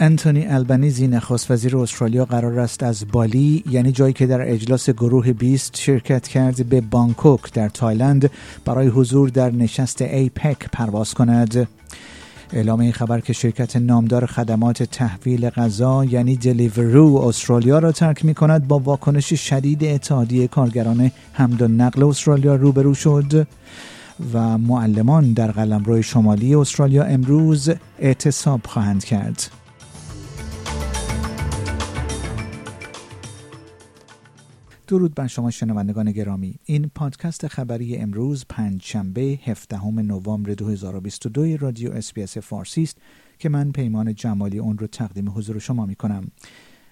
آنتونی آلبانیزی نخست وزیر استرالیا قرار است از بالی یعنی جایی که در اجلاس گروه 20 شرکت کرد به بانکوک در تایلند برای حضور در نشست APEC پرواز کند اعلام این خبر که شرکت نامدار خدمات تحویل غذا یعنی Deliveroo استرالیا را ترک می کند با واکنش شدید اتحادیه کارگران حمل و نقل استرالیا روبرو شد و معلمان در قلمرو شمالی استرالیا امروز اعتصاب خواهند کرد. درود بر شما شنوندگان گرامی. این پادکست خبری امروز پنج شنبه 17 نوامبر 2022 رادیو اسپیس فارسی است که من پیمان جمالی اون رو تقدیم حضور شما می کنم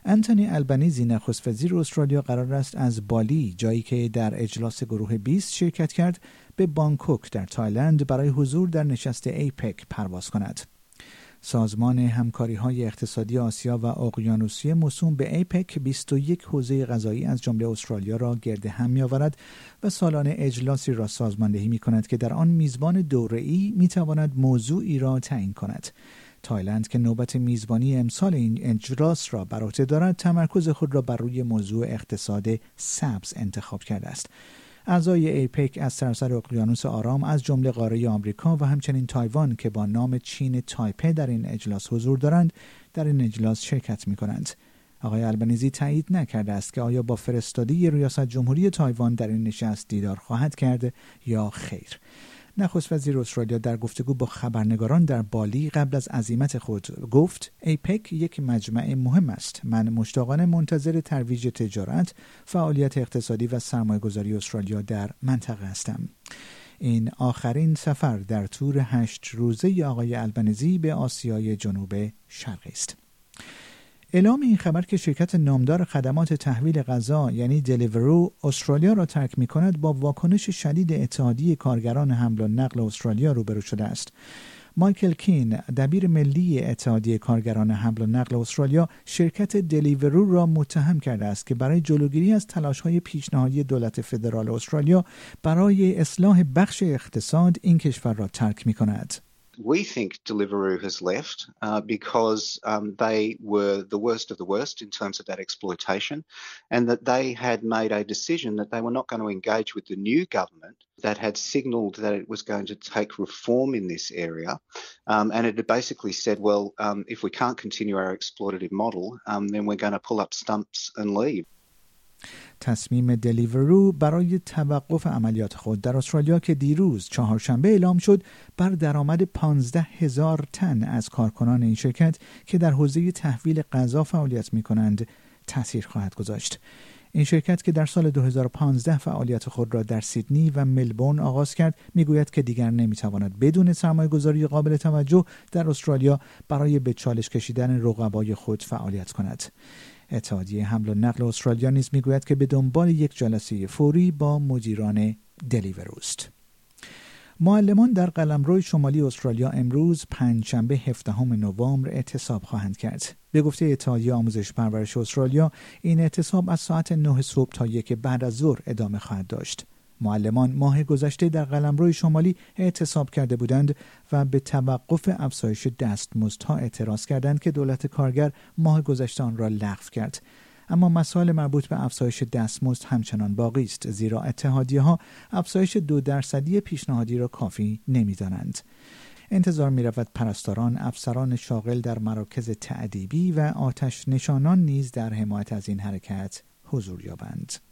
انتونی البنیزی نخست وزیر استرالیا قرار است از بالی جایی که در اجلاس گروه 20 شرکت کرد به بانکوک در تایلند برای حضور در نشست ایپک پرواز کند. سازمان همکاری های اقتصادی آسیا و اقیانوسیه موسوم به ایپک 21 حوزه قضایی از جمله استرالیا را گرد هم می آورد و سالانه اجلاسی را سازماندهی می کند که در آن میزبان دوره‌ای می تواند موضوعی را تعیین کند. تایلند که نوبت میزبانی امسال این اجلاس را بر عهده دارد تمرکز خود را بر روی موضوع اقتصاد سبز انتخاب کرده است اعضای ایپک از سراسر اقیانوس آرام از جمله قاره آمریکا و همچنین تایوان که با نام چین تایپه در این اجلاس حضور دارند در این اجلاس شرکت می کنند. آقای البنیزی تایید نکرده است که آیا با فرستاده ریاست جمهوری تایوان در این نشست دیدار خواهد کرد یا خیر. نخست وزیر استرالیا در گفتگو با خبرنگاران در بالی قبل از عزیمت خود گفت ایپک یک مجمع مهم است. من مشتاقانه منتظر ترویج تجارت فعالیت اقتصادی و سرمایهگذاری استرالیا در منطقه هستم. این آخرین سفر در تور هشت روزه آقای البنزی به آسیای جنوب شرقی است. اعلام این خبر که شرکت نامدار خدمات تحویل غذا یعنی دلیورو استرالیا را ترک می کند با واکنش شدید اتحادیه کارگران حمل و نقل استرالیا روبرو شده است. مایکل کین دبیر ملی اتحادیه کارگران حمل و نقل استرالیا شرکت دلیورو را متهم کرده است که برای جلوگیری از تلاش‌های پیشنهادی دولت فدرال استرالیا برای اصلاح بخش اقتصاد این کشور را ترک می کند. We think Deliveroo has left uh, because um, they were the worst of the worst in terms of that exploitation, and that they had made a decision that they were not going to engage with the new government that had signalled that it was going to take reform in this area. Um, and it had basically said, well, um, if we can't continue our exploitative model, um, then we're going to pull up stumps and leave. تصمیم دلیورو برای توقف عملیات خود در استرالیا که دیروز چهارشنبه اعلام شد بر درآمد 15 هزار تن از کارکنان این شرکت که در حوزه تحویل غذا فعالیت می کنند تاثیر خواهد گذاشت. این شرکت که در سال 2015 فعالیت خود را در سیدنی و ملبورن آغاز کرد می‌گوید که دیگر نمی‌تواند بدون سرمایه گذاری قابل توجه در استرالیا برای به چالش کشیدن رقبای خود فعالیت کند. اتحادیه حمل و نقل استرالیا نیز می‌گوید که به دنبال یک جلسه فوری با مدیران دلیوروست معلمان در قلمرو شمالی استرالیا امروز پنجشنبه 17 نوامبر اعتصاب خواهند کرد. به گفته اتحادیه آموزش پرورش استرالیا این اعتصاب از ساعت 9 صبح تا یک بعد از ظهر ادامه خواهد داشت. معلمان ماه گذشته در قلمرو شمالی اعتصاب کرده بودند و به توقف افزایش دستمزدها اعتراض کردند که دولت کارگر ماه گذشته آن را لغو کرد اما مسائل مربوط به افزایش دستمزد همچنان باقی است زیرا اتحادیه ها افزایش دو درصدی پیشنهادی را کافی نمی‌دانند انتظار می رود پرستاران افسران شاغل در مراکز تعدیبی و آتش نشانان نیز در حمایت از این حرکت حضور یابند.